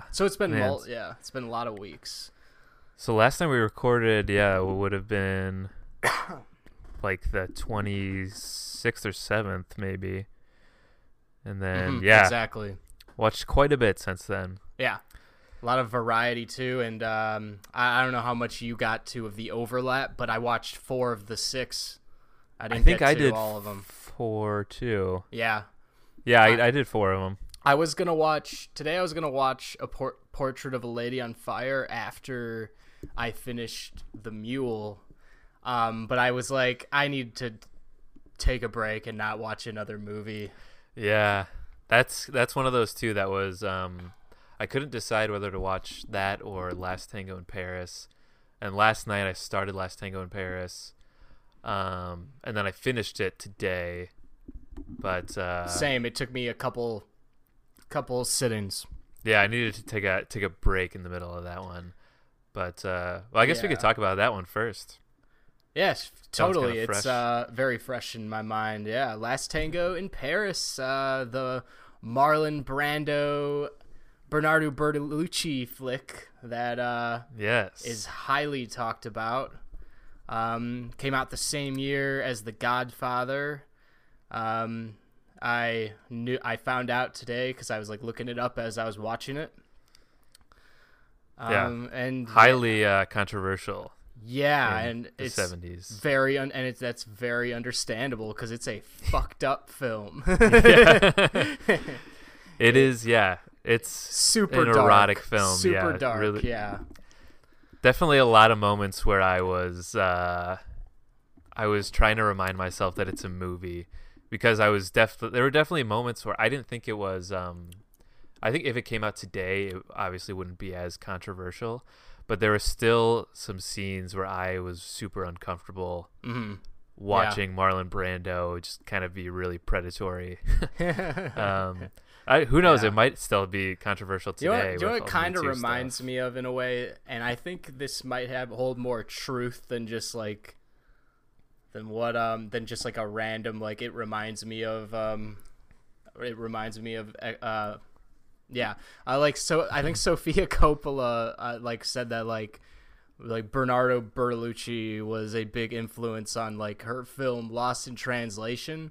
yeah. So it's been mul- yeah, it's been a lot of weeks. So last time we recorded, yeah, it would have been like the 26th or 7th, maybe. And then, Mhm, yeah, exactly. watched quite a bit since then. Yeah, a lot of variety too, and um, I, I don't know how much you got to of the overlap, but I watched four of the six. I I didn't think get I did all of them. four too. Yeah, Yeah, I- I, I did four of them. I was gonna watch today. I was gonna watch a por- portrait of a lady on fire after I finished the Mule, um, but I was like, I need to take a break and not watch another movie. Yeah, that's that's one of those two that was um, I couldn't decide whether to watch that or Last Tango in Paris. And last night I started Last Tango in Paris, um, and then I finished it today. But uh, Same. It took me a couple, couple sittings. yeah, I needed to take a take a break in the middle of that one. But uh, well, I guess we could talk about that one first. Yes, totally. It's uh, very fresh in my mind. Yeah, Last Tango in Paris, uh, the Marlon Brando, Bernardo Bertolucci flick that uh, Yes, is highly talked about. Um, came out the same year as The Godfather. Um, I knew I found out today because I was like looking it up as I was watching it. Yeah. Um, and highly uh, controversial. yeah, and it's seventies. very un- and it's that's very understandable because it's a fucked up film. It is, yeah. It's super An dark, erotic film, Super yeah, dark. really- Yeah. definitely a lot of moments where I was uh, I was trying to remind myself that it's a movie because I was definitely there were definitely moments where I didn't think it was um, I think if it came out today it obviously wouldn't be as controversial but there were still some scenes where I was super uncomfortable hmm watching Marlon Brando just kind of be really predatory um, I, who knows Yeah. it might still be controversial today what, you know with what kind of reminds stuff. me of in a way, and I think this might have hold more truth than just like than what um than just like a random like it reminds me of um it reminds me of uh yeah I like so I think Sofia Coppola uh, like said that like like Bernardo Bertolucci was a big influence on like her film Lost in Translation.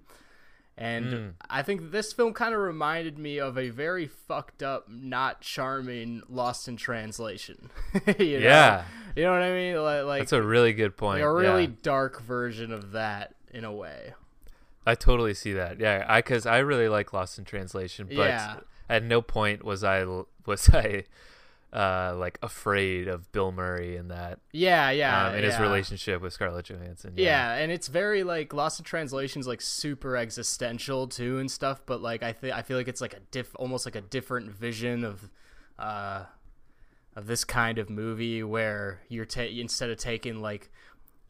And Mm. I think this film kind of reminded me of a very fucked up, not charming Lost in Translation. you know? Yeah. You know what I mean? Like, like, That's a really good point. like a really yeah. dark version of that in a way. I totally see that. Yeah, I because I really like Lost in Translation, but Yeah. at no point was I was I uh, like afraid of Bill Murray in that Yeah, yeah. um, in his relationship with Scarlett Johansson. Yeah, and it's very like Lost in Translation's like super existential too and stuff, but like I think I feel like it's like a diff almost like a different vision of uh of this kind of movie where you're ta- instead of taking like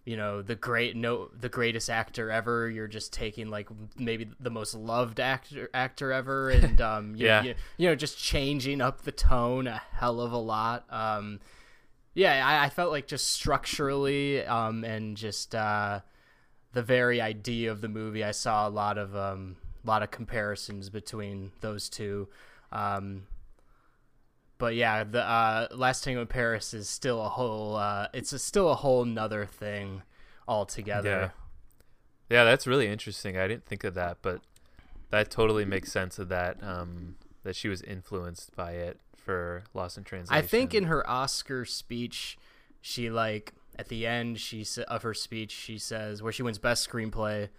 you know the great no the greatest actor ever. You're just taking like maybe the most loved actor actor ever and um you, Yeah. you, you know just changing up the tone a hell of a lot. Um yeah I, I felt like just structurally um and just uh the very idea of the movie i saw a lot of um lot of comparisons between those two. Um but yeah the uh last tango in paris is still a whole uh it's a, still a whole nother thing altogether Yeah, yeah, that's really interesting. I didn't think of that, but that totally makes sense of that. Um, that she was influenced by it for Lost in Translation. I think in her Oscar speech, she like at the end she of her speech she says where she wins best screenplay.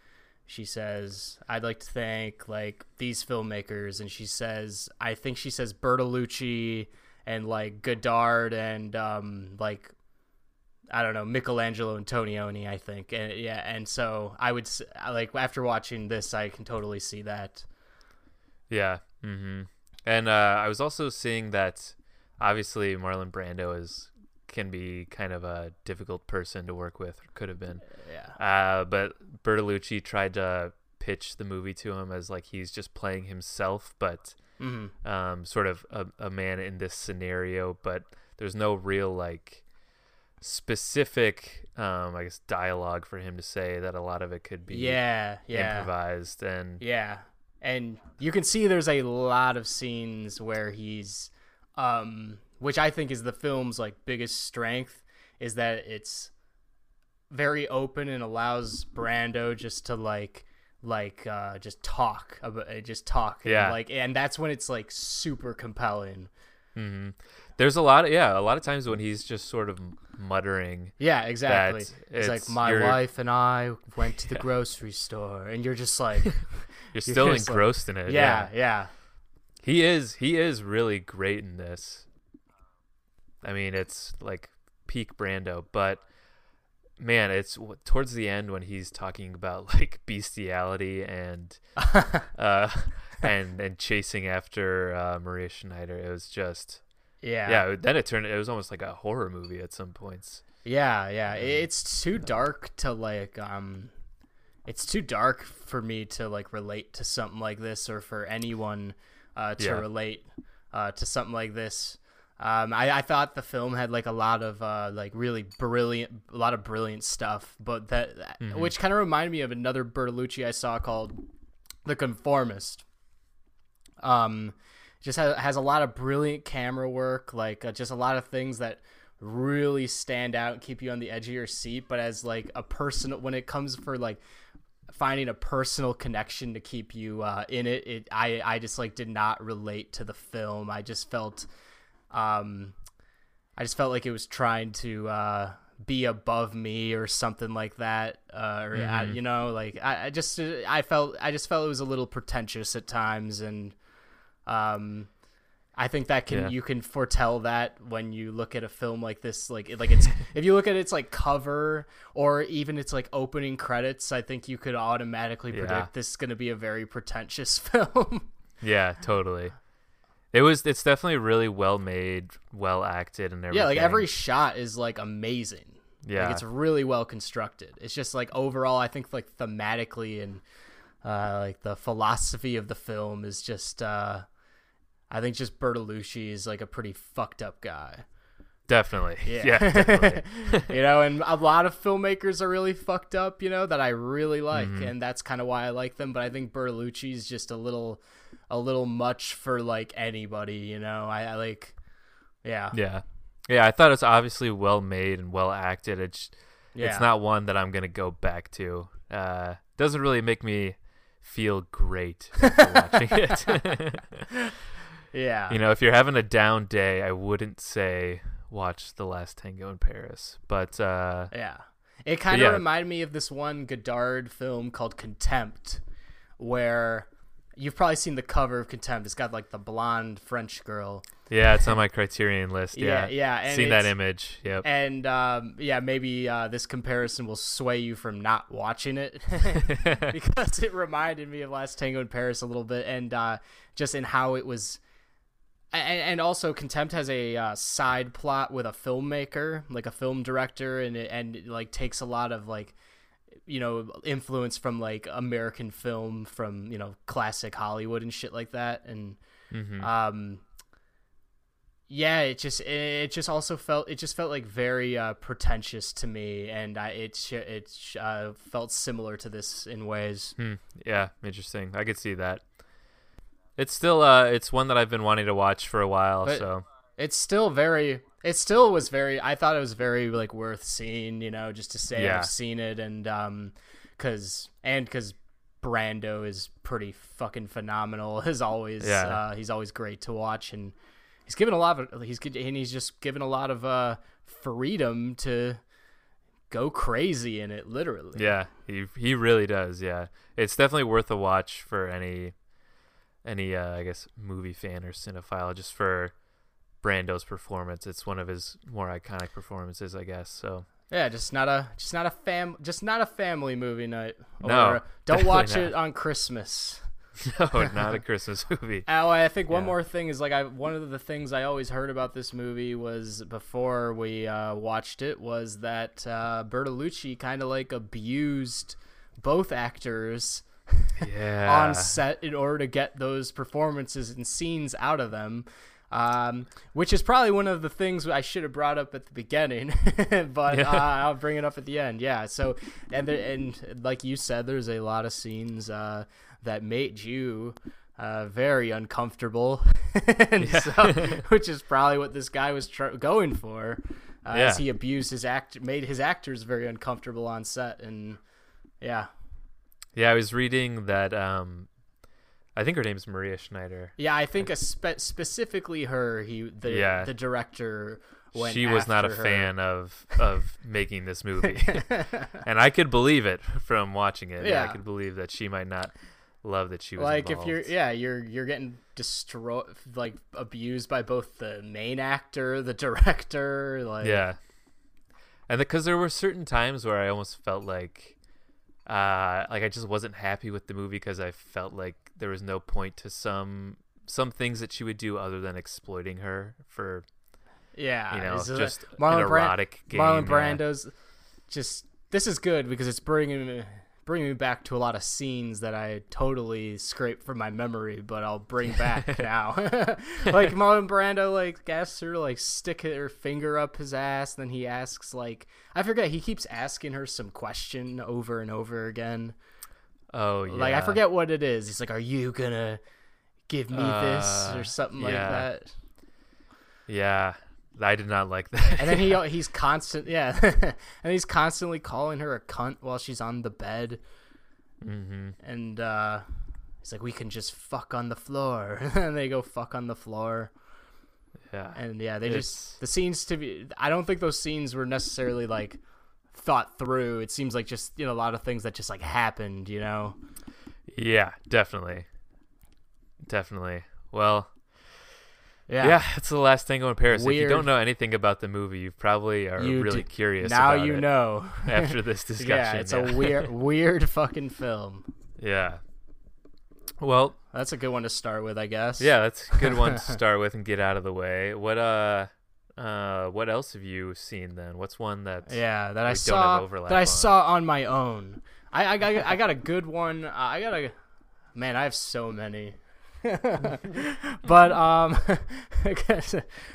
She says, "I'd like to thank like these filmmakers," and she says, "I think she says Bertolucci and like Godard and um like." I don't know Michelangelo Antonioni, I think, and yeah, and so I would like after watching this, I can totally see that. Yeah. Mm-hmm. And uh, I was also seeing that obviously Marlon Brando is can be kind of a difficult person to work with, or could have been. Yeah, Uh, but Bertolucci tried to pitch the movie to him as like he's just playing himself, but hmm um, sort of a, a man in this scenario. But there's no real like specific, um, I guess, dialogue for him to say that a lot of it could be Yeah, yeah. improvised and Yeah. And you can see there's a lot of scenes where he's um which I think is the film's like biggest strength is that it's very open and allows Brando just to like like uh just talk about uh, just talk and, Yeah. like and that's when it's like super compelling. hmm there's a lot of yeah, a lot of times when he's just sort of muttering. Yeah, exactly. That It's like my you're- wife and I went to the grocery store and you're just like You're still just like- engrossed in it. yeah, yeah. He is he is really great in this. I mean, it's like peak Brando, but man, it's towards the end when he's talking about like bestiality and uh and and chasing after uh, Maria Schneider. It was just yeah. yeah. Then it turned it was almost like a horror movie at some points. Yeah, yeah. It's too dark to like um it's too dark for me to like relate to something like this or for anyone uh to Yeah. relate uh to something like this. Um I, I thought the film had like a lot of uh like really brilliant a lot of brilliant stuff, but that which kind of reminded me of another Bertolucci I saw called The Conformist. Um just has, has a lot of brilliant camera work, like uh, just a lot of things that really stand out and keep you on the edge of your seat. But as like a personal, when it comes for like finding a personal connection to keep you uh, in it, it I I just like did not relate to the film. I just felt, um, I just felt like it was trying to uh, be above me or something like that, uh, or uh, you know, like I, I just I felt I just felt it was a little pretentious at times and. Um, I think that can Yeah. you can foretell that when you look at a film like this, like like it's if you look at its like cover or even its like opening credits, I think you could automatically Yeah. predict this is going to be a very pretentious film. Yeah, totally. It was. It's definitely really well made, well acted, and everything. yeah, like every shot is like amazing. Yeah. like it's really well constructed. It's just like overall, I think like thematically and uh, like the philosophy of the film is just. uh I think just Bertolucci is like a pretty fucked up guy. definitely. Yeah. Yeah, definitely. you know, and a lot of filmmakers are really fucked up, you know, that I really like, Mm-hmm. and that's kind of why I like them. But I think Bertolucci's just a little, a little much for like anybody, you know. I, I like, yeah, yeah, yeah. I thought it's obviously well made and well acted. It's yeah. it's not one that I'm gonna go back to. Uh, doesn't really make me feel great watching it. yeah, you know, if you're having a down day, I wouldn't say watch The Last Tango in Paris. But uh, yeah. It kind of yeah. reminded me of this one Godard film called Contempt, where you've probably seen the cover of Contempt. It's got like the blonde French girl. yeah, it's on my Criterion list. Yeah, Yeah, yeah, Seen that image. Yep. And um, yeah, maybe uh, this comparison will sway you from not watching it because it reminded me of Last Tango in Paris a little bit, and uh, just in how it was. And, and also, Contempt has a uh, side plot with a filmmaker, like a film director, and it, and it, like takes a lot of like, you know, influence from like American film, from you know classic Hollywood and shit like that, and Mhm. um yeah it just it just also felt it just felt like very uh pretentious to me and i it sh- it sh- uh, felt similar to this in ways Hmm. Yeah, interesting. I could see that. It's still uh it's one that I've been wanting to watch for a while, But- so it's still very it still was very i thought it was very like worth seeing you know just to say Yeah. i've seen it and um because and because brando is pretty fucking phenomenal as always Yeah. uh he's always great to watch and he's given a lot of he's good and he's just given a lot of uh freedom to go crazy in it literally yeah, he he really does, yeah. It's definitely worth a watch for any any uh I guess movie fan or cinephile just for Brando's performance. It's one of his more iconic performances, I guess. So Yeah, just not a just not a fam just not a family movie night. Or, No, don't watch not. it on Christmas. no, not a Christmas movie. Oh, I think one Yeah. more thing is like I one of the things I always heard about this movie was before we uh, watched it was that uh, Bertolucci kind of like abused both actors Yeah. on set in order to get those performances and scenes out of them. Um, which is probably one of the things I should have brought up at the beginning, but Yeah. uh, I'll bring it up at the end. Yeah. So and there, and like you said, there's a lot of scenes uh, that made you. Uh, very uncomfortable, so, which is probably what this guy was tr- going for, uh, Yeah. as he abused his act, made his actors very uncomfortable on set, and yeah, Yeah, I was reading that. Um, I think her name's Maria Schneider. Yeah, I think a spe- specifically her, he the Yeah. the director went she was not a her. fan of of making this movie, and I could believe it from watching it. Yeah, I could believe that she might not love that she was like involved. if you're yeah you're you're getting destroyed like abused by both the main actor the director like yeah, and because there were certain times where I almost felt like, uh, like I just wasn't happy with the movie because I felt like there was no point to some some things that she would do other than exploiting her for yeah you know it- just Marlon erotic game. Marlon yeah. Brando's just this is good because it's bringing me bringing me back to a lot of scenes that I totally scraped from my memory, but I'll bring back now. like Marlon Brando, like asks her like stick her finger up his ass, then he asks like I forget he keeps asking her some question over and over again. Oh yeah, Like I forget what it is. He's like, "Are you gonna give me this?" Uh, or something like that. Yeah, I did not like that. And then he he's constant yeah, and he's constantly calling her a cunt while she's on the bed. hmm And uh, he's like, "We can just fuck on the floor," and they go fuck on the floor. Yeah, And yeah, they It's- just the scenes to be. I don't think those scenes were necessarily like thought through. It seems like just you know a lot of things that just like happened. You know. yeah, definitely, definitely. Well, Yeah. yeah, it's the last tango in Paris. If you don't know anything about the movie, you probably are You really do- curious. now you it know. after this discussion. yeah, it's a weird, weird fucking film. Yeah. Well, That's a good one to start with, I guess. yeah, that's a good one to start with and get out of the way. What uh, uh, what else have you seen then? What's one that? Yeah, that I saw overlap that I on. saw on my own. I I got I got a good one. Uh, I got a man. I have so many. but um,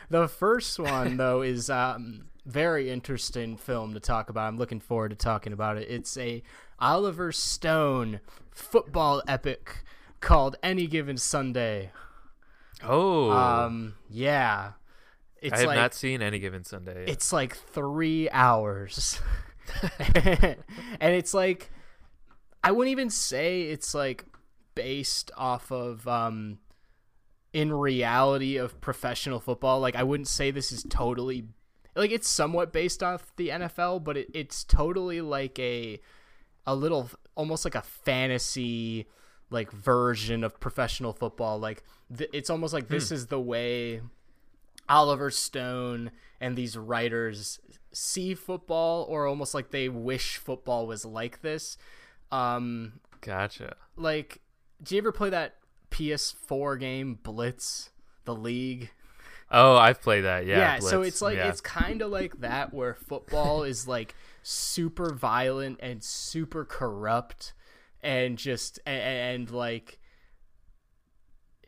the first one though is um very interesting film to talk about. I'm looking forward to talking about it. It's a Oliver Stone football epic called Any Given Sunday. Oh, Um, yeah, it's I have like not seen any given Sunday. Yet. it's like three hours and it's like i wouldn't even say it's like based off of um in reality of professional football like i wouldn't say this is totally like it's somewhat based off the nfl but it, it's totally like a a little almost like a fantasy like version of professional football like th- it's almost like this is the way Oliver Stone and these writers see football or almost like they wish football was like this. Um gotcha. like do you ever play that PS4 game Blitz, the league? Oh, I've played that. Yeah. Yeah, so it's like yeah. it's kind of like that where football is like super violent and super corrupt and just and, and like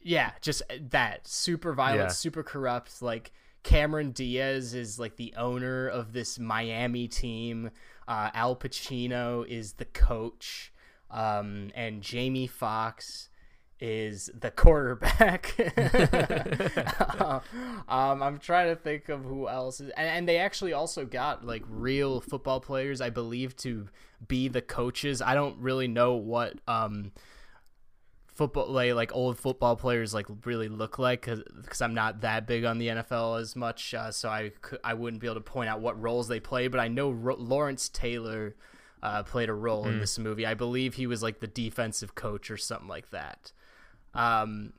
yeah, just that super violent, Yeah. super corrupt. Like Cameron Diaz is like the owner of this Miami team. Uh, Al Pacino is the coach, um, and Jamie Foxx is the quarterback. um, I'm trying to think of who else is, and, and they actually also got like real football players, I believe, to be the coaches. I don't really know what um football like, like old football players like really look like because I'm not that big on the NFL as much, uh, so I I wouldn't be able to point out what roles they play. But I know Ro- Lawrence Taylor uh, played a role in this movie. I believe he was like the defensive coach or something like that. Um.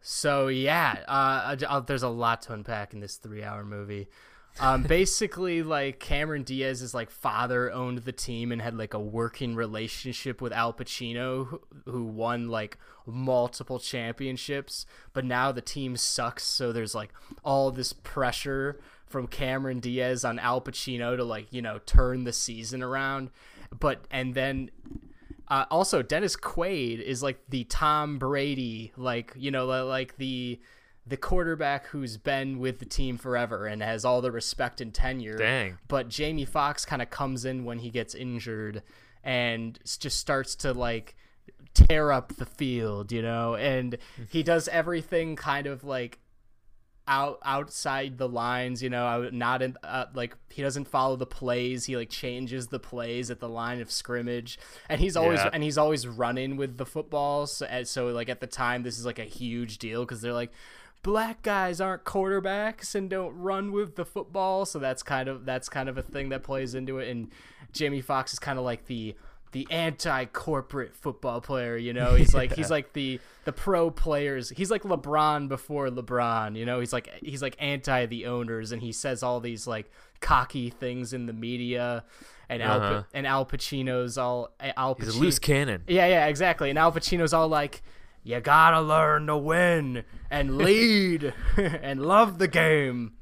So yeah, uh, there's a lot to unpack in this three-hour movie. Um, basically, like Cameron Diaz's like father owned the team and had like a working relationship with Al Pacino, who, who won like multiple championships. But now the team sucks, so there's like all this pressure from Cameron Diaz on Al Pacino to like you know turn the season around. But and then uh, also, Dennis Quaid is like the Tom Brady, like you know, like the the quarterback who's been with the team forever and has all the respect and tenure. Dang. But Jamie Foxx kind of comes in when he gets injured and just starts to like tear up the field, you know, and he does everything kind of like out outside the lines, you know, not in uh, like he doesn't follow the plays. He like changes the plays at the line of scrimmage, and he's always Yeah. and he's always running with the football. So, so like at the time, this is like a huge deal because they're like. Black guys aren't quarterbacks and don't run with the football, so that's kind of that's kind of a thing that plays into it. And Jamie Foxx is kind of like the the anti-corporate football player you know he's like he's like the the pro players he's like lebron before lebron you know he's like he's like anti the owners and he says all these like cocky things in the media and al Uh-huh. and al pacino's all al He's a loose cannon. yeah yeah exactly and al pacino's all like you gotta learn to win and lead and love the game.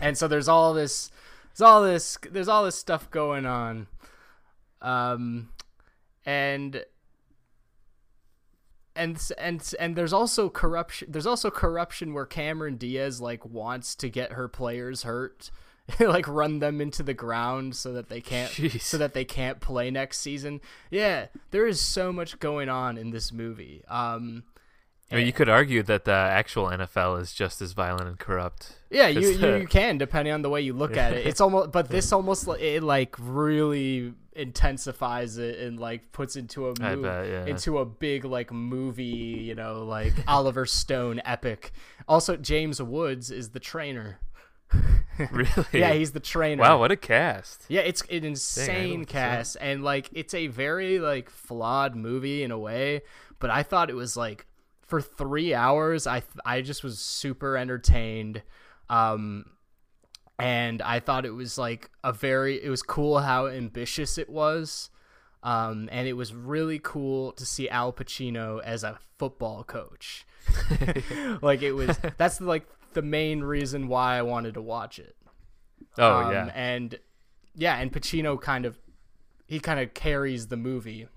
And so there's all this there's all this there's all this stuff going on. Um and and and and there's also corruption there's also corruption where Cameron Diaz like wants to get her players hurt like run them into the ground so that they can't Jeez. so that they can't play next season yeah there is so much going on in this movie um I mean, you could argue that the actual NFL is just as violent and corrupt. Yeah, you, you, you can depending on the way you look at it. It's almost, but this almost it like really intensifies it and like puts into a mov- bet, yeah. into a big like movie, you know, like Oliver Stone epic. Also, James Woods is the trainer. Really? Yeah, he's the trainer. Wow, what a cast. Yeah, it's an insane up. cast, and like it's a very like flawed movie in a way. But I thought it was like for three hours, I I just was super entertained, um, and I thought it was like a very it was cool how ambitious it was, um, and it was really cool to see Al Pacino as a football coach. like it was that's like the main reason why I wanted to watch it. Oh Um, yeah. and yeah, and Pacino kind of he kind of carries the movie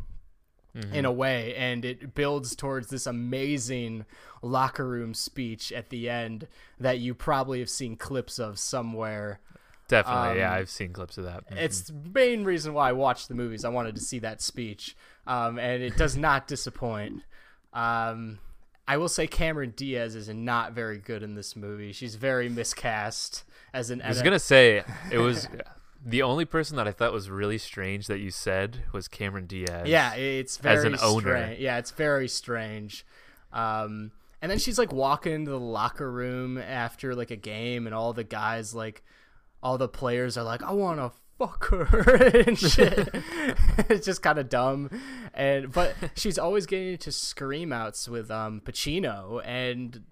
Mm-hmm. in a way, and it builds towards this amazing locker room speech at the end that you probably have seen clips of somewhere. Definitely. yeah, um, I've seen clips of that. Mhm. It's the main reason why I watched the movies. I wanted to see that speech, um, and it does not disappoint. Um, I will say Cameron Diaz is not very good in this movie. She's very miscast as an. I was gonna say it was the only person that I thought was really strange that you said was Cameron Diaz. Yeah, it's very as an owner. strange. Yeah, it's very strange. Um, and then she's like walking into the locker room after like a game, and all the guys like, all the players are like, "I want to fuck her" and shit. it's just kind of dumb, and but she's always getting into scream outs with um Pacino and.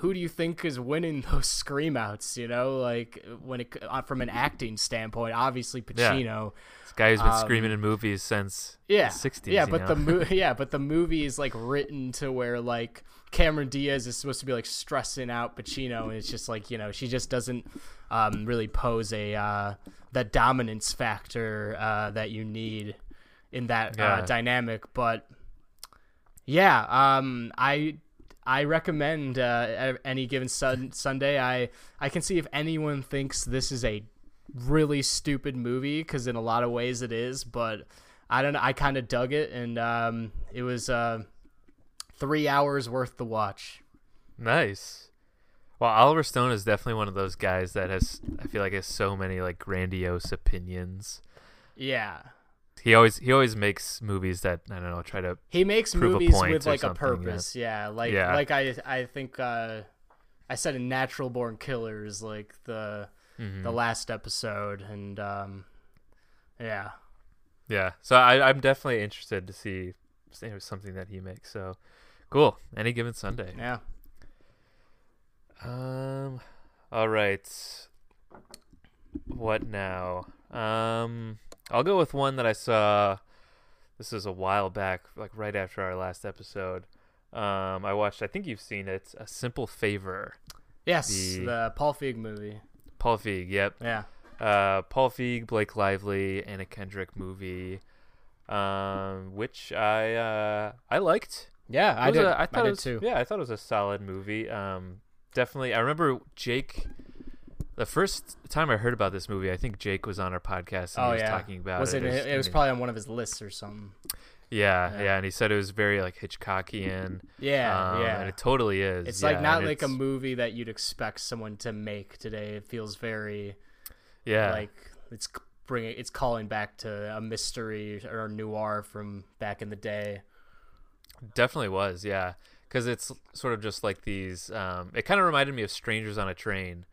Who do you think is winning those scream outs? You know, like when it uh, from an acting standpoint, obviously Yeah. Pacino. this guy who's been um, screaming in movies since yeah, the 60s. Yeah, you but know? the mo- yeah, but the movie is like written to where like Cameron Diaz is supposed to be like stressing out Pacino, and it's just like you know she just doesn't um, really pose a uh, the dominance factor uh, that you need in that Yeah. uh, dynamic. But yeah, um, I I recommend uh, any given sun- Sunday. I I can see if anyone thinks this is a really stupid movie because in a lot of ways it is, but I don't know. I kind of dug it, and um, it was uh, three hours worth the watch. Nice. Well, Oliver Stone is definitely one of those guys that has I feel like has so many like grandiose opinions. Yeah, He always he always makes movies that I don't know try to he makes Prove a movies point with like a purpose. Yeah, like Yeah. like I I think uh, I said in Natural Born Killers, like the Mhm. the last episode, and um, yeah. yeah. So I I'm definitely interested to see something that he makes. So cool. Any given Sunday. Yeah. Um. All right. What now? Um. I'll go with one that I saw. This is a while back, like right after our last episode. Um, I watched. I think you've seen it. A Simple Favor. Yes, The- the Paul Feig movie. Paul Feig. Yep. Yeah. Uh, Paul Feig, Blake Lively, Anna Kendrick movie. Um, which I uh I liked. Yeah, I did. a- I I thought did it was, too. Yeah, I thought it was a solid movie. Um, definitely. I remember Jake. The first time I heard about this movie, I think Jake was on our podcast and oh he was yeah, talking about was it. it? It, was probably on one of his lists or something. yeah, yeah. yeah, and he said it was very like Hitchcockian. Yeah, um, yeah. and it totally is. It's yeah, like not like a movie that you'd expect someone to make today. It feels very Yeah, like it's bringing it's calling back to a mystery or a noir from back in the day. Definitely was, yeah. Because it's sort of just like these. Um, it kind of reminded me of Strangers on a Train.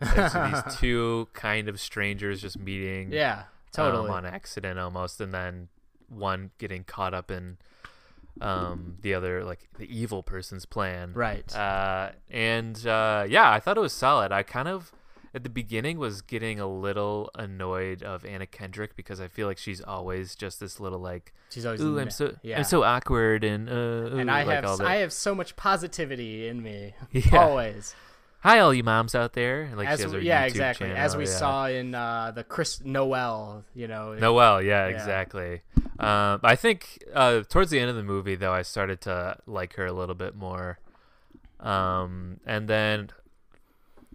It's these two kind of strangers just meeting, Yeah, totally. um, on accident almost, and then one getting caught up in um, the other, like the evil person's plan. right. Uh, and uh, yeah, I thought it was solid. I kind of at the beginning was getting a little annoyed of Anna Kendrick because I feel like she's always just this little like, She's always ooh, I'm so yeah. I'm so awkward and uh, ooh, and I like have. I have so much positivity in me Yeah. always. Hi, all you moms out there. Like As we- yeah, YouTube exactly. channel, As we yeah. saw in uh, the Chris Noel, you know. Noel, yeah, Yeah. exactly. Um, I think uh, towards the end of the movie, though, I started to like her a little bit more. Um, and then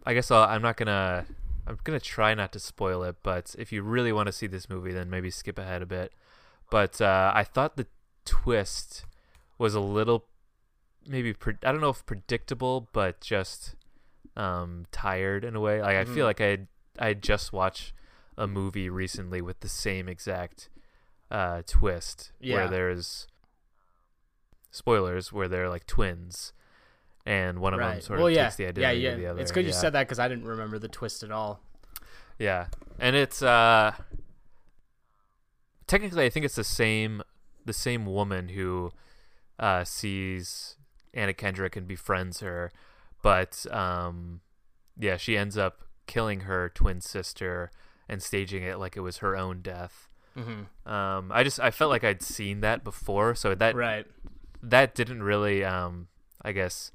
I guess I'll, I'm not gonna. I'm gonna try not to spoil it, but if you really want to see this movie, then maybe skip ahead a bit. But uh, I thought the twist was a little, maybe pre- I don't know if predictable, but just um, tired in a way. Like I Mhm. feel like I had, I had just watched a movie recently with the same exact uh, twist, Yeah. where there's spoilers where they're like twins, and one of them sort well, of yeah. takes the yeah, identity yeah. of the other. It's good you yeah. said that because I didn't remember the twist at all. Yeah, and it's uh technically I think it's the same the same woman who uh sees Anna Kendrick and befriends her, but um yeah, she ends up killing her twin sister and staging it like it was her own death. Mm-hmm. Um I just I felt like I'd seen that before, so that Right. that didn't really um I guess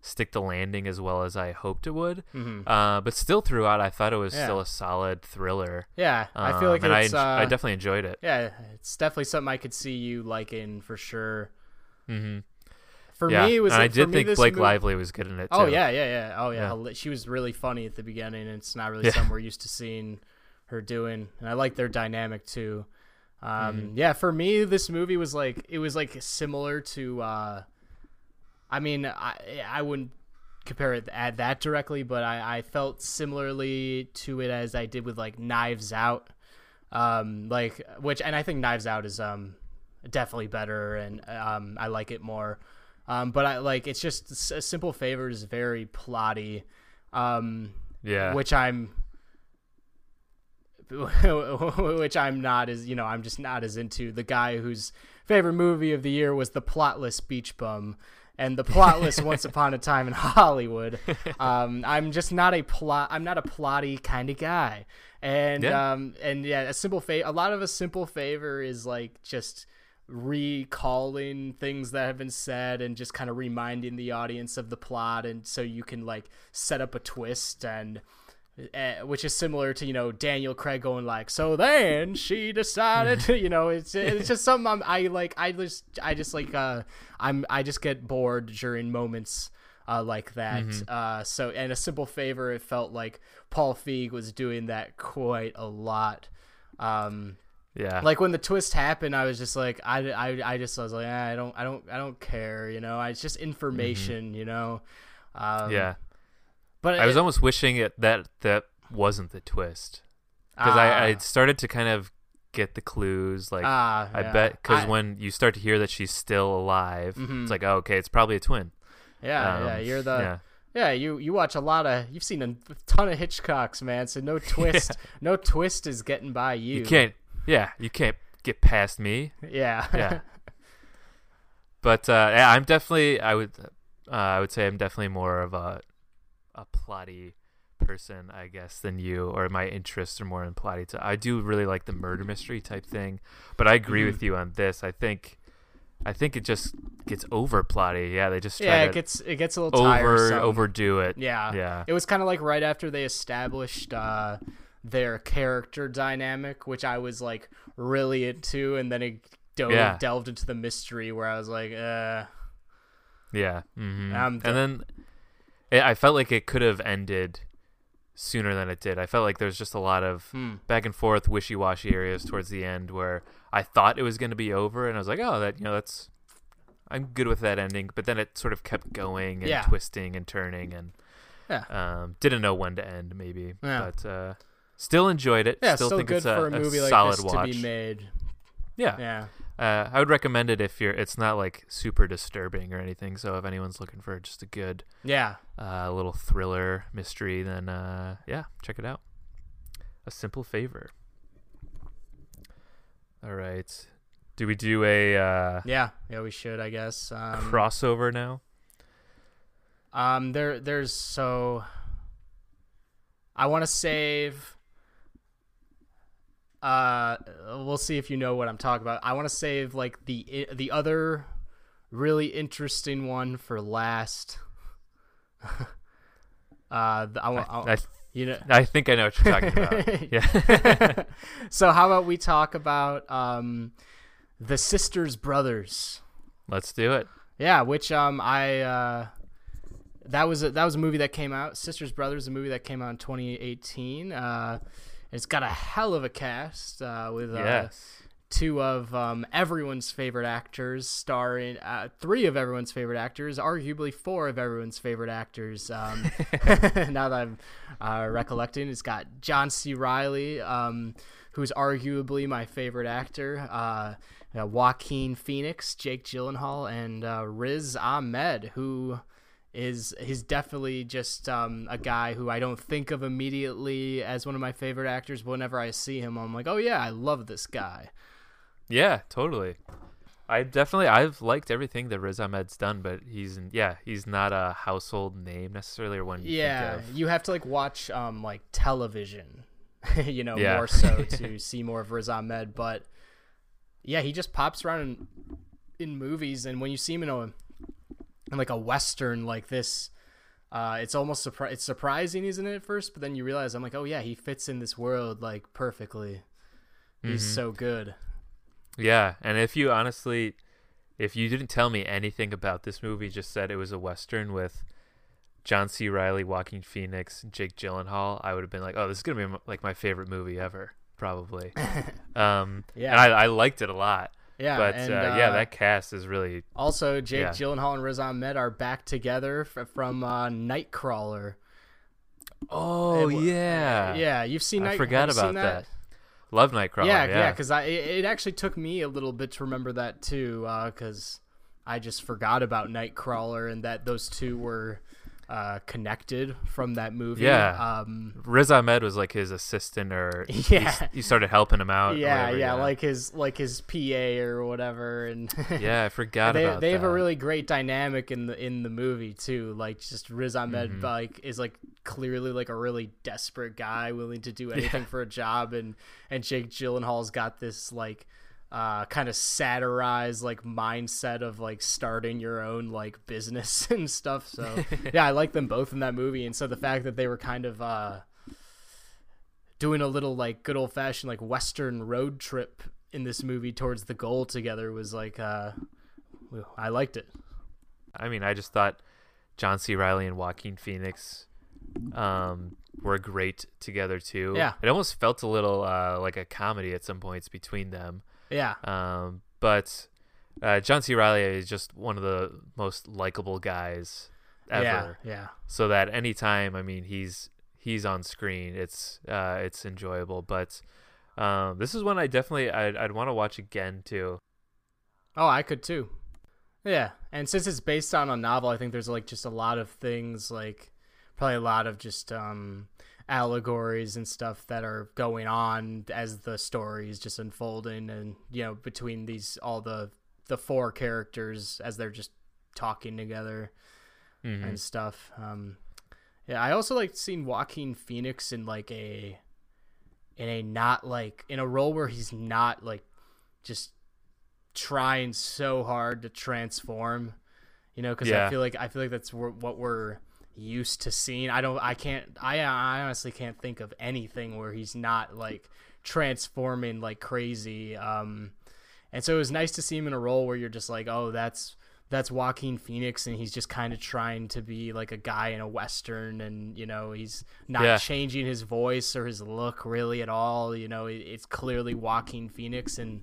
stick the landing as well as I hoped it would. Mm-hmm. Uh, but still, throughout, I thought it was Yeah. still a solid thriller. Yeah, I feel Um, like and it's. I, uh, I definitely enjoyed it. yeah, it's definitely something I could see you liking for sure. hmm For yeah, me, it was. and I did think Blake movie- Lively was good in it. Oh yeah, yeah, yeah. Oh yeah. Yeah. She was really funny at the beginning, and it's not really Yeah. something we're used to seeing her doing. And I like their dynamic too. Um, Mhm. Yeah, for me, this movie was like it was like similar to. Uh, I mean, I I wouldn't compare it at that directly, but I, I felt similarly to it as I did with like Knives Out, um, like which and I think Knives Out is um definitely better and um I like it more, um but I like it's just a Simple Favor is very plotty, um yeah, which I'm. which I'm not as you know I'm just not as into. The guy whose favorite movie of the year was the plotless beach bum and the plotless Once Upon a Time in Hollywood. Um, I'm just not a plot. I'm not a plotty kind of guy, and Yeah. um, and yeah, a simple favor. A lot of a simple favor is like just recalling things that have been said and just kind of reminding the audience of the plot, and so you can like set up a twist and. Uh, which is similar to you know Daniel Craig going like so then she decided to you know it's it's just something I'm, I like I just I just like uh I'm I just get bored during moments uh like that. Uh so and a simple favor it felt like Paul Feig was doing that quite a lot. Um yeah, like when the twist happened I was just like I, I, I just was like eh, I don't I don't I don't care you know? It's just information you know? Um, yeah. But I was almost wishing it that that wasn't the twist because ah, I, I started to kind of get the clues. Like ah, I yeah. bet because when you start to hear that she's still alive, Mhm. it's like oh, okay, it's probably a twin. Yeah, yeah, Um, you're the yeah. yeah. You you watch a lot of you've seen a ton of Hitchcocks, man. So no twist, no twist is getting by you. You can't. Yeah, you can't get past me. Yeah, Yeah. But uh, yeah, I'm definitely. I would. Uh, I would say I'm definitely more of a a plotty person, I guess, than you, or my interests are more in plotty. T- I do really like the murder mystery type thing, but I agree Mhm. with you on this. I think, I think it just gets over plotty. Yeah, they just try yeah. to It gets it gets a little over tiresome. overdo it. Yeah, Yeah. It was kind of like right after they established uh, their character dynamic, which I was like really into, and then it dove, Yeah. delved into the mystery where I was like, uh, Yeah. hmm and then it, I felt like it could have ended sooner than it did. I felt like there was just a lot of Hmm. back and forth, wishy washy areas towards the end where I thought it was going to be over, and I was like, oh, that you know, that's I'm good with that ending. But then it sort of kept going and Yeah. twisting and turning, and Yeah. um, didn't know when to end, maybe. Yeah. But uh, still enjoyed it. Yeah, still, still, think good it's a, for a movie like solid this watch. to be made. Yeah, Yeah. Uh, I would recommend it if you're. It's not like super disturbing or anything. So if anyone's looking for just a good Yeah. uh, little thriller mystery, then uh, yeah, check it out. A simple favor. All right. Do we do a uh, Yeah. Yeah, we should, I guess. Um, crossover now? Um, there, there's so. I want to save. Uh, we'll see if you know what I'm talking about. I want to save like the the other really interesting one for last. uh, I, want, I, I, you know. I think I know what you're talking about. Yeah. so how about we talk about um, the sisters brothers? Let's do it. Yeah, which um I uh that was a, that was a movie that came out. Sisters Brothers, a movie that came out in 2018. Uh, it's got a hell of a cast uh, with uh, yes. two of um, everyone's favorite actors, starring uh, three of everyone's favorite actors, arguably four of everyone's favorite actors. Um, now that I'm uh, recollecting, it's got John C. Reilly, um, who's arguably my favorite actor. Uh, uh, Joaquin Phoenix, Jake Gyllenhaal, and uh, Riz Ahmed, who is he's definitely just um, a guy who I don't think of immediately as one of my favorite actors. But whenever I see him, I'm like, oh yeah, I love this guy. Yeah, totally. I definitely I've liked everything that Riz Ahmed's done, but he's yeah he's not a household name necessarily or one. you Yeah, of. you have to like watch um like television, you know, Yeah. more so to see more of Riz Ahmed. But yeah, he just pops around in, in movies, and when you see him in a in like a western like this, uh, it's almost surpri- it's surprising, isn't it? At first, but then you realize I'm like, oh yeah, he fits in this world like perfectly. He's Mhm. so good. Yeah, and if you honestly, if you didn't tell me anything about this movie, just said it was a western with John C. Reilly, Joaquin Phoenix, Jake Gyllenhaal, I would have been like, oh, this is gonna be like my favorite movie ever, probably. um, Yeah. and I, I liked it a lot. Yeah, but and, uh, yeah, uh, that cast is really Also, Jake Yeah. Gyllenhaal and Riz Ahmed are back together f- from uh, Nightcrawler. oh It yeah Yeah, you've seen. I Night- forgot have about that. Love Nightcrawler. Yeah, Yeah, yeah, because I it, it actually took me a little bit to remember that too, because I just forgot about Nightcrawler and that those two were uh, connected from that movie. Yeah. Um, Riz Ahmed was like his assistant, or Yeah. he, he started helping him out. yeah, whatever, yeah, like his like his PA or whatever, and yeah, I forgot they about they have a really great dynamic in the in the movie too. Like just Riz Ahmed Mhm. like is like clearly like a really desperate guy willing to do anything for a job, and and Jake Gyllenhaal's got this like uh kind of satirize like mindset of like starting your own like business and stuff. So yeah, I like them both in that movie, and so the fact that they were kind of uh doing a little like good old fashioned like western road trip in this movie towards the goal together was like uh I liked it. I mean, I just thought John C. Reilly and Joaquin Phoenix um, were great together too. Yeah. it almost felt a little uh, like a comedy at some points between them. Yeah. Um, but uh, John C. Reilly is just one of the most likable guys ever. Yeah. Yeah. So that anytime, I mean, he's he's on screen, it's uh, it's enjoyable. But um, this is one I definitely I'd, I'd want to watch again too. Oh, I could too. Yeah. And since it's based on a novel, I think there's like just a lot of things like probably a lot of just um allegories and stuff that are going on as the story is just unfolding and you know between these all the the four characters as they're just talking together Mhm. and stuff. Um, yeah, I also like seeing Joaquin Phoenix in like a in a not like in a role where he's not like just trying so hard to transform. You know, because Yeah. I feel like I feel like that's what we're used to seeing. I don't. I can't. I I honestly can't think of anything where he's not like transforming like crazy. Um, and so it was nice to see him in a role where you're just like, oh, that's that's Joaquin Phoenix and he's just kind of trying to be like a guy in a western and you know he's not Yeah. changing his voice or his look really at all you know it, it's clearly Joaquin Phoenix and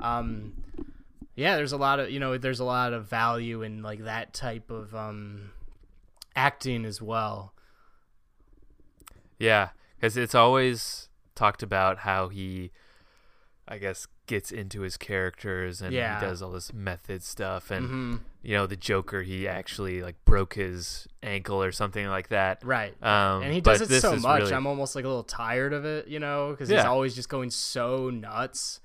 um yeah there's a lot of you know there's a lot of value in like that type of um acting as well Yeah, because it's always talked about how he, I guess, gets into his characters and Yeah. he does all this method stuff. And hmm you know, the Joker, he actually like broke his ankle or something like that. right Um, and he does it so much really- i'm almost like a little tired of it you know because he's always just going so nuts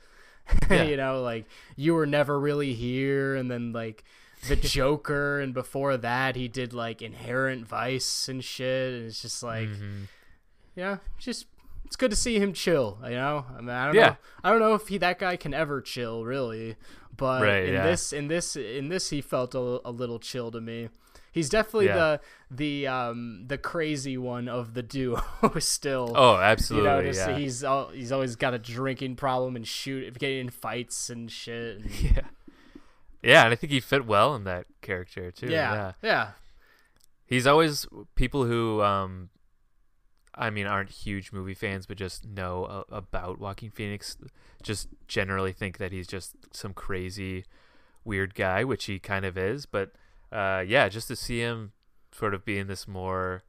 Yeah. you know like you were never really here and then like the joker and before that he did like inherent vice and shit and it's just like Mhm. yeah just it's good to see him chill you know i mean i don't Yeah. know i don't know if he that guy can ever chill really but Right, in yeah. this in this in this he felt a, a little chill to me he's definitely Yeah. the the um the crazy one of the duo still Oh, you absolutely. know, just, yeah. he's al- he's always got a drinking problem and shoot getting in fights and shit. and- yeah. Yeah, and I think he fit well in that character too. yeah, yeah. yeah, He's always people who, um, I mean, aren't huge movie fans, but just know uh, about Joaquin Phoenix. Just generally think that he's just some crazy, weird guy, which he kind of is. But uh, yeah, just to see him sort of be in this more,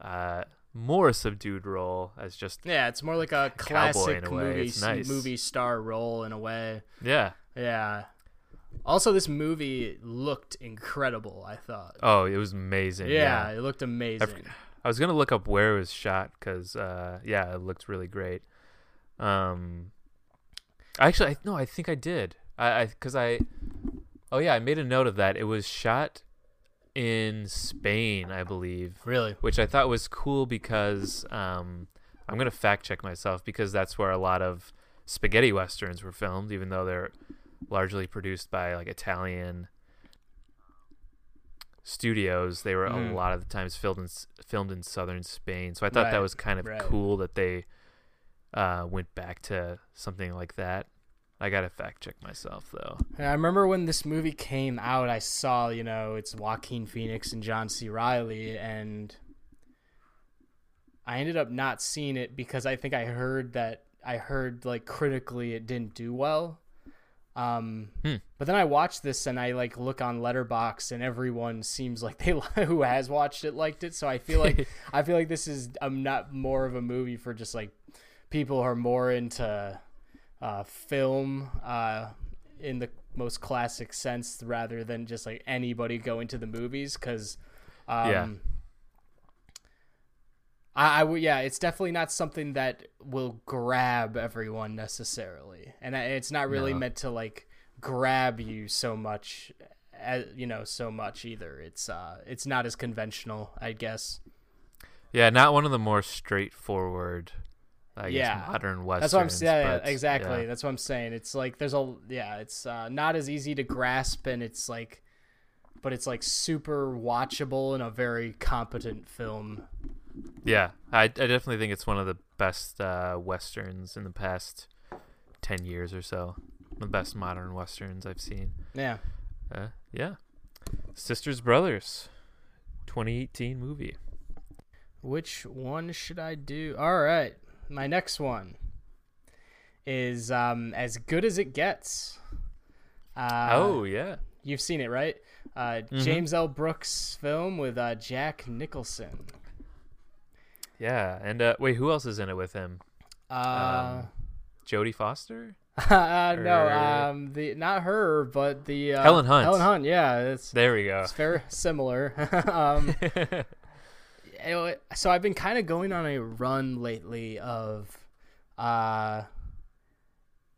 uh, more subdued role as just yeah. It's more like a classic a movie It's nice. movie star role in a way. yeah. Yeah. Also, this movie looked incredible. I thought. Oh, it was amazing. Yeah, yeah. it looked amazing. I was gonna look up where it was shot because, uh, yeah, it looked really great. Um, actually, I, no, I think I did. I because I, oh yeah, I made a note of that. It was shot in Spain, I believe, Really? which I thought was cool because um, I'm gonna fact check myself because that's where a lot of spaghetti westerns were filmed, even though they're largely produced by like Italian studios. They were Mm. a lot of the times filmed in filmed in southern Spain, so I thought that was kind of right. cool that they uh, went back to something like that. I gotta fact check myself though. And I remember when this movie came out, I saw, you know, it's Joaquin Phoenix and John C. Reilly, and I ended up not seeing it because I think I heard that I heard like critically it didn't do well. Um, Hmm. but then I watched this and I like look on Letterboxd and everyone seems like they who has watched it liked it. So I feel like I feel like this is I'm not more of a movie for just like people who are more into uh, film uh, in the most classic sense rather than just like anybody going to the movies because um, Yeah. I, I would yeah it's definitely not something that will grab everyone necessarily and it's not really No. meant to like grab you so much as, you know so much either it's uh it's not as conventional i guess Yeah, not one of the more straightforward, I Yeah. guess, modern westerns. That's what I'm saying. but, exactly. yeah. That's what I'm saying. It's like there's a yeah. It's uh, not as easy to grasp, and it's like, but it's like super watchable and a very competent film. Yeah, I, I definitely think it's one of the best uh, westerns in the past ten years or so. The best modern westerns I've seen. Yeah. Uh, yeah, Sisters Brothers, 2018 movie. Which one should I do? All right, my next one is um as good as it gets. Uh, oh yeah, you've seen it, right? Uh, Mhm. James L. Brooks film with uh, Jack Nicholson. Yeah. And uh, wait, who else is in it with him? Uh, Um, Jodie Foster. uh, no, um, the not her, but the uh, Helen Hunt. Helen Hunt, yeah, it's There we go. it's very similar. um, so I've been kind of going on a run lately of uh,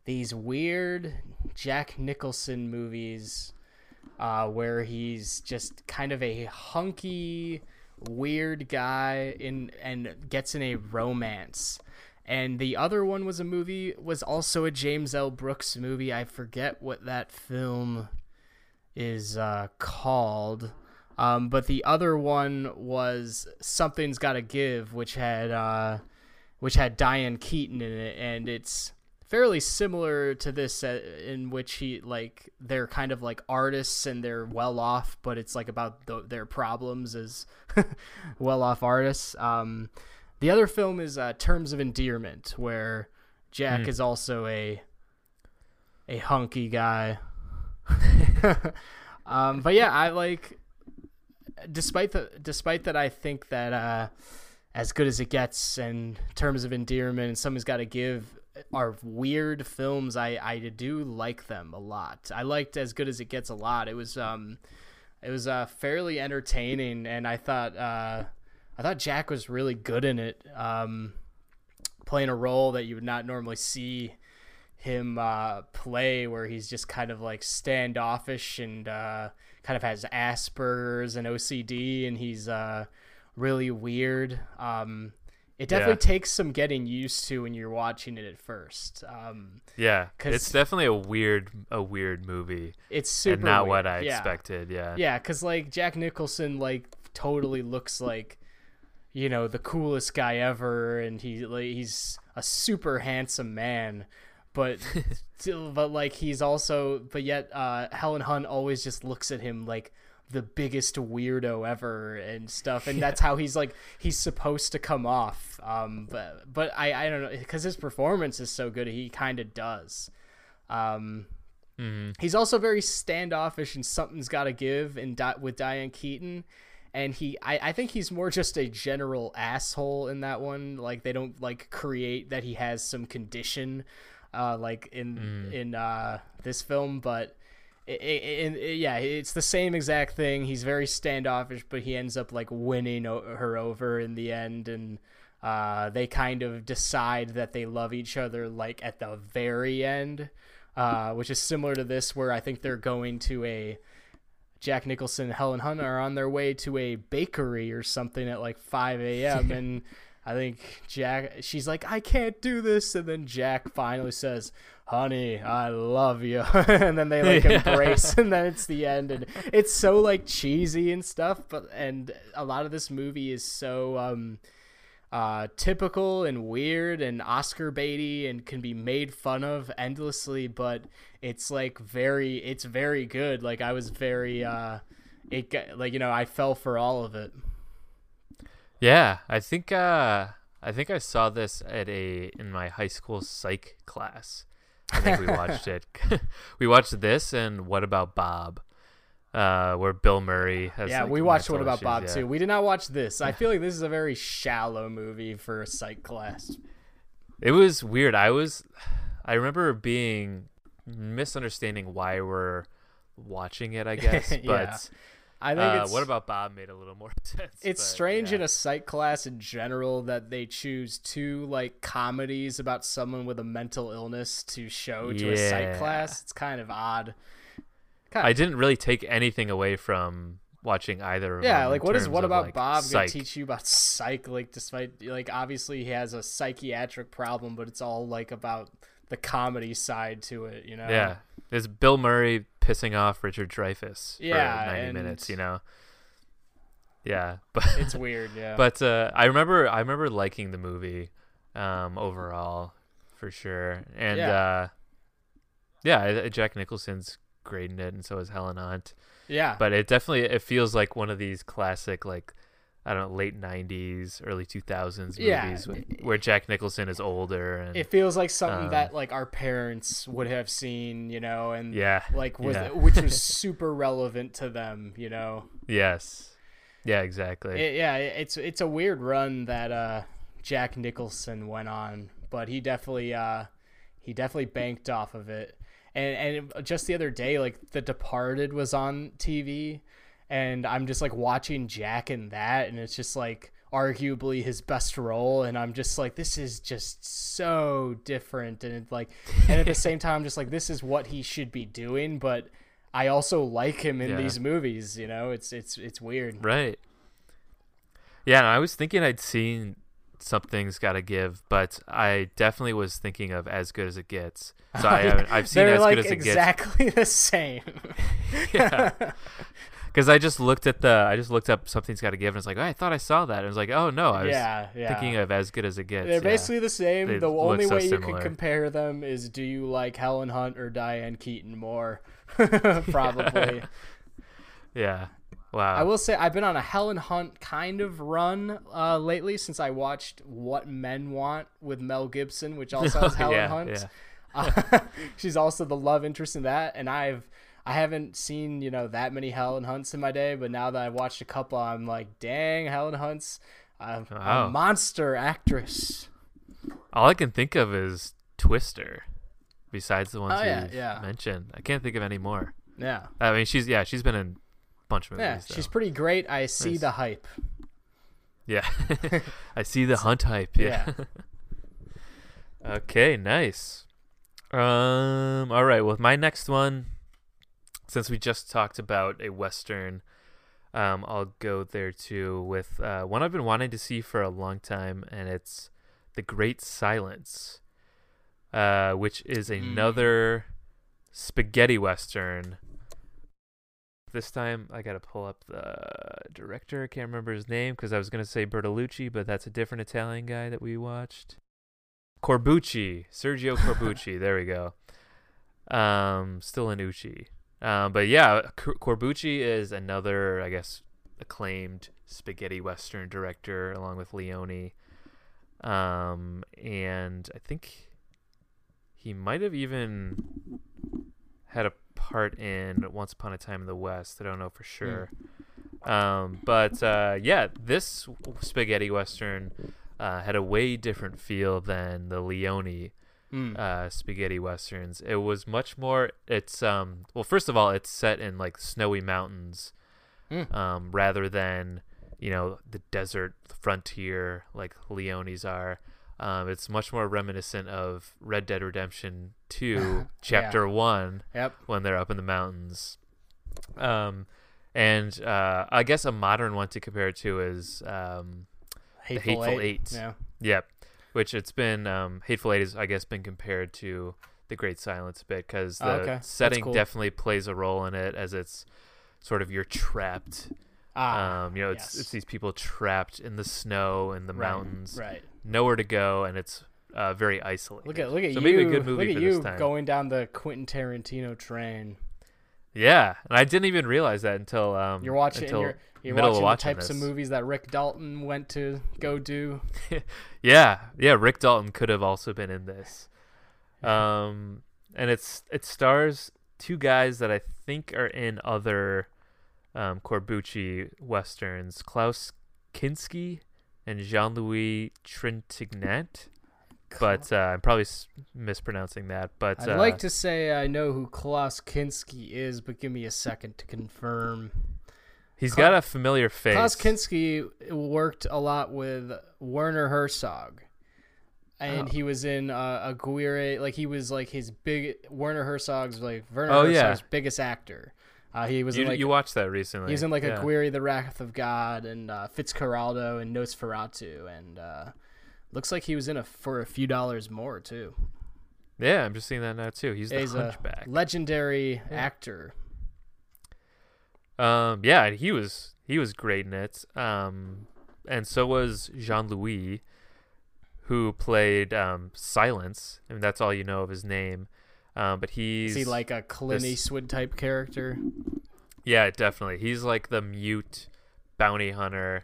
these weird Jack Nicholson movies uh, where he's just kind of a hunky, weird guy in and gets in a romance. And the other one was a movie was also a James L. Brooks movie. I forget what that film is uh, called. Um, but the other one was Something's Gotta Give, which had uh, which had Diane Keaton in it, and it's fairly similar to this uh, in which he like they're kind of like artists and they're well off but it's like about the, their problems as well off artists um, the other film is uh, terms of endearment where jack Mm. is also a a hunky guy um, but yeah i like despite the despite that i think that uh as good as it gets and terms of endearment and someone's got to give are weird films. I i do like them a lot. I liked as good as it gets a lot. It was um it was uh fairly entertaining and i thought uh i thought jack was really good in it um playing a role that you would not normally see him uh play where he's just kind of like standoffish and uh kind of has asperger's and ocd and he's uh really weird. Um it definitely Yeah. takes some getting used to when you're watching it at first um Yeah, it's definitely a weird, a weird movie, it's super and not weird. what I Yeah. expected. Yeah, Yeah, because like Jack Nicholson, like totally looks like, you know, the coolest guy ever, and he like he's a super handsome man, but but like he's also, but yet uh, Helen Hunt always just looks at him like the biggest weirdo ever and stuff, and that's how he's like he's supposed to come off. Um, but but I I don't know because his performance is so good, he kind of does. Um, hmm He's also very standoffish and something's got to give in Di- with Diane Keaton. And he, I, I think he's more just a general asshole in that one. Like they don't like create that he has some condition, uh, like in in uh, this film. But i yeah, it's the same exact thing. He's very standoffish, but he ends up like winning o- her over in the end, and uh, they kind of decide that they love each other like at the very end uh, which is similar to this, where I think they're going to a Jack Nicholson and Helen Hunt are on their way to a bakery or something at like 5 a.m. and I think Jack, she's like, I can't do this. And then Jack finally says, Honey, I love you. and then they like Yeah. embrace, and then it's the end. And it's so like cheesy and stuff. But, and a lot of this movie is so, um, uh, typical and weird and Oscar baity and can be made fun of endlessly, but it's like very, it's very good. Like I was very, uh, it got, like you know I fell for all of it. yeah. I think, uh, I think I saw this at a in my high school psych class. I think we watched it. we watched this and What About Bob, uh, where Bill Murray has. yeah, like, we watched What About Bob issues, too. We did not watch this. I feel like this is a very shallow movie for a psych class. It was weird. I was, I remember being misunderstanding why we're watching it. I guess, Yeah. but I think uh, it's what about Bob made a little more sense. it's but, strange yeah. in a psych class in general that they choose two like comedies about someone with a mental illness to show to a psych class. It's kind of odd. Kind I didn't really take anything away from watching either. Of yeah, like what is what about like, Bob psych. gonna teach you about psych? Like despite like obviously he has a psychiatric problem, but it's all like about the comedy side to it, you know? Yeah, there's Bill Murray pissing off Richard Dreyfuss Yeah, for ninety and- minutes? You know. Yeah, but It's weird, yeah. but uh, I remember I remember liking the movie um, overall for sure, and Yeah. uh, yeah, Jack Nicholson's great in it, and so is Helen Hunt. yeah. But it definitely it feels like one of these classic like I don't know late '90s, early 2000s Yeah. movies with, where Jack Nicholson is older and it feels like something um, that like our parents would have seen, you know, and yeah, like was yeah. which was super relevant to them, you know. yes, yeah, exactly. It, yeah, it's it's a weird run that uh, Jack Nicholson went on, but he definitely uh, he definitely banked off of it. And and just the other day, like The Departed was on TV, and I'm just like watching Jack in that, and it's just like arguably his best role, and I'm just like, this is just so different, and it, like, and at the same time, I'm just like, this is what he should be doing, but. I also like him in Yeah. these movies, you know. It's it's it's weird. Right. Yeah, and I was thinking I'd seen Something's Gotta Give, but I definitely was thinking of As Good as It Gets. So I I've seen They're As like Good as It exactly the same. Gets. Because I just looked at the, I just looked up something's got to give, and it's like, oh, I thought I saw that. And I was like, oh no, I was yeah, yeah. thinking of as good as it gets. They're yeah. basically the same. They the only so way you similar. can compare them is do you like Helen Hunt or Diane Keaton more? Probably. yeah. Wow. I will say I've been on a Helen Hunt kind of run uh, lately since I watched What Men Want with Mel Gibson, which also has Helen yeah, Hunt. yeah. Uh, she's also the love interest in that, and I've I haven't seen you know that many Helen Hunts in my day, but now that I've watched a couple, I'm like, dang, Helen Hunt's a, Wow. a monster actress. All I can think of is Twister. Besides the ones Oh, yeah, yeah. mentioned, I can't think of any more. Yeah, I mean, she's yeah, she's been in a bunch of movies. yeah, though. she's pretty great. I see Nice. the hype. Yeah. I see the hunt hype. Yeah. okay, nice. Um all right, well my next one since we just talked about a western um I'll go there too with uh one I've been wanting to see for a long time and it's The Great Silence. Uh which is another spaghetti western. This time I got to pull up the director. I can't remember his name because I was going to say Bertolucci, but that's a different Italian guy that we watched. Corbucci, Sergio Corbucci. there we go. Um, still in Uchi. Um, but yeah, Corbucci is another, I guess, acclaimed spaghetti western director along with Leone. Um, and I think he might have even had a part in Once Upon a Time in the West. I don't know for sure. Um, but uh, yeah, this spaghetti western uh, had a way different feel than the Leone Mm. uh, spaghetti westerns. It was much more. It's um. Well, first of all, it's set in like snowy mountains, Mm. um, rather than you know the desert frontier like Leone's are. Um, it's much more reminiscent of Red Dead Redemption Two, Chapter One, Yep. when they're up in the mountains. Um, and uh, I guess a modern one to compare it to is um, Hateful, Hateful Eight. Eight. Yeah. Yep. Which it's been um, Hateful Eight has I guess been compared to The Great Silence a bit because the Oh, okay. Setting cool. definitely plays a role in it as it's sort of you're trapped. Ah. um, you know, it's yes. it's these people trapped in the snow in the Right, mountains, Right. nowhere to go, and it's uh, very isolated. Look at look at so you. maybe a good movie look for at you going down the Quentin Tarantino train. Yeah, and I didn't even realize that until um, You're watching. until You're, you're middle of watching the watching types of movies that Rick Dalton went to go do. Yeah, yeah. Rick Dalton could have also been in this. Um, and it's it stars two guys that I think are in other um, Corbucci westerns: Klaus Kinski and Jean Louis Trintignant. But uh, I'm probably mispronouncing that. But I'd uh, like to say I know who Klaus Kinski is, but give me a second to confirm. He's Kla- got a familiar face. Klaus Kinski worked a lot with Werner Herzog. And Oh. he was in uh, Aguirre, like he was like his big Werner Herzog's like Werner Oh, yeah. Herzog's biggest actor. Uh, he was You, in like you watched that recently? He was in like yeah. Aguirre, The Wrath of God, and uh, Fitzcarraldo and Nosferatu, and uh, looks like he was in a for a few dollars more too. Yeah, I'm just seeing that now too. He's the He's a Hunchback. legendary Yeah. actor. Um, yeah, he was he was great in it. Um, and so was Jean Louis, who played um, Silence. I mean, that's all you know of his name. Um, but he's Is he like a Clint this- Eastwood type character? yeah, definitely. He's like the mute bounty hunter.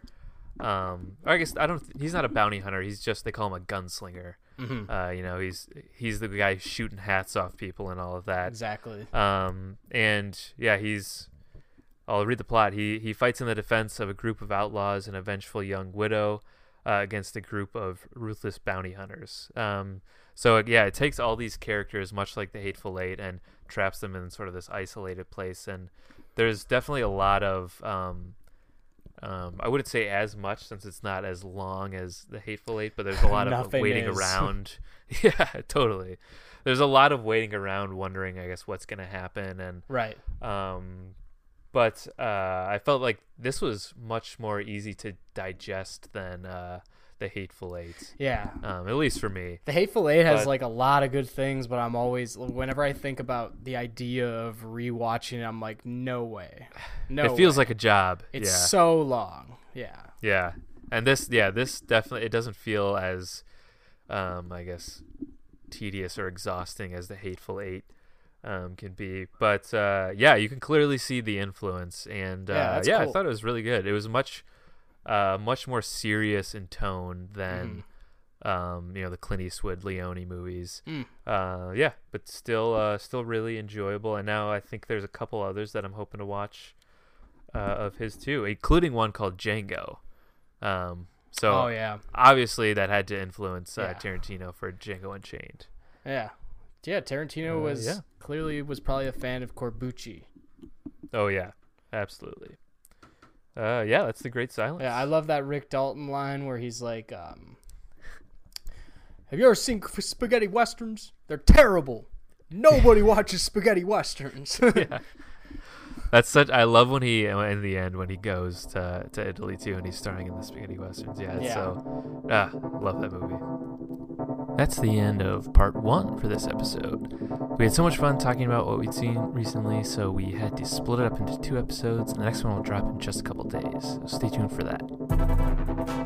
Um, I guess I don't. He's not a bounty hunter. He's just they call him a gunslinger. Mm-hmm. Uh, you know, he's he's the guy shooting hats off people and all of that. Exactly. Um, and yeah, he's. I'll read the plot. He he fights in the defense of a group of outlaws and a vengeful young widow uh, against a group of ruthless bounty hunters. Um, so yeah, it takes all these characters, much like the Hateful Eight, and traps them in sort of this isolated place. And there's definitely a lot of. Um, um, I wouldn't say as much since it's not as long as the Hateful Eight, but there's a lot of waiting is. around. yeah, totally. There's a lot of waiting around, wondering, I guess, what's gonna happen, and Right. um, but uh, I felt like this was much more easy to digest than uh, the Hateful Eight. Yeah. Um, at least for me. The Hateful Eight has But- like a lot of good things, but I'm always whenever I think about the idea of rewatching it, I'm like, no way. No it feels way. like a job. it's yeah. so long. Yeah. Yeah, and this, yeah, this definitely it doesn't feel as, um, I guess, tedious or exhausting as the Hateful Eight um, can be. But uh, yeah, you can clearly see the influence, and Yeah, uh, that's yeah, I thought it was really good. It was much, uh, much more serious in tone than. Um, you know the Clint Eastwood Leone movies. Mm. Uh, yeah, but still, uh, still really enjoyable. And now I think there's a couple others that I'm hoping to watch uh, of his too, including one called Django. Um, so Oh yeah. obviously that had to influence uh, Yeah. Tarantino for Django Unchained. Yeah. Yeah, Tarantino was yeah. Clearly was probably a fan of Corbucci. Oh yeah, absolutely. Uh, yeah, that's the Great Silence. Yeah, I love that Rick Dalton line where he's like, um, "Have you ever seen spaghetti westerns? They're terrible. Nobody watches spaghetti westerns." yeah. That's such. I love when he in the end when he goes to to Italy too, and he's starring in the spaghetti westerns. Yeah, Yeah. so ah, love that movie. That's the end of part one for this episode. We had so much fun talking about what we'd seen recently, so we had to split it up into two episodes, and the next one will drop in just a couple days. So stay tuned for that.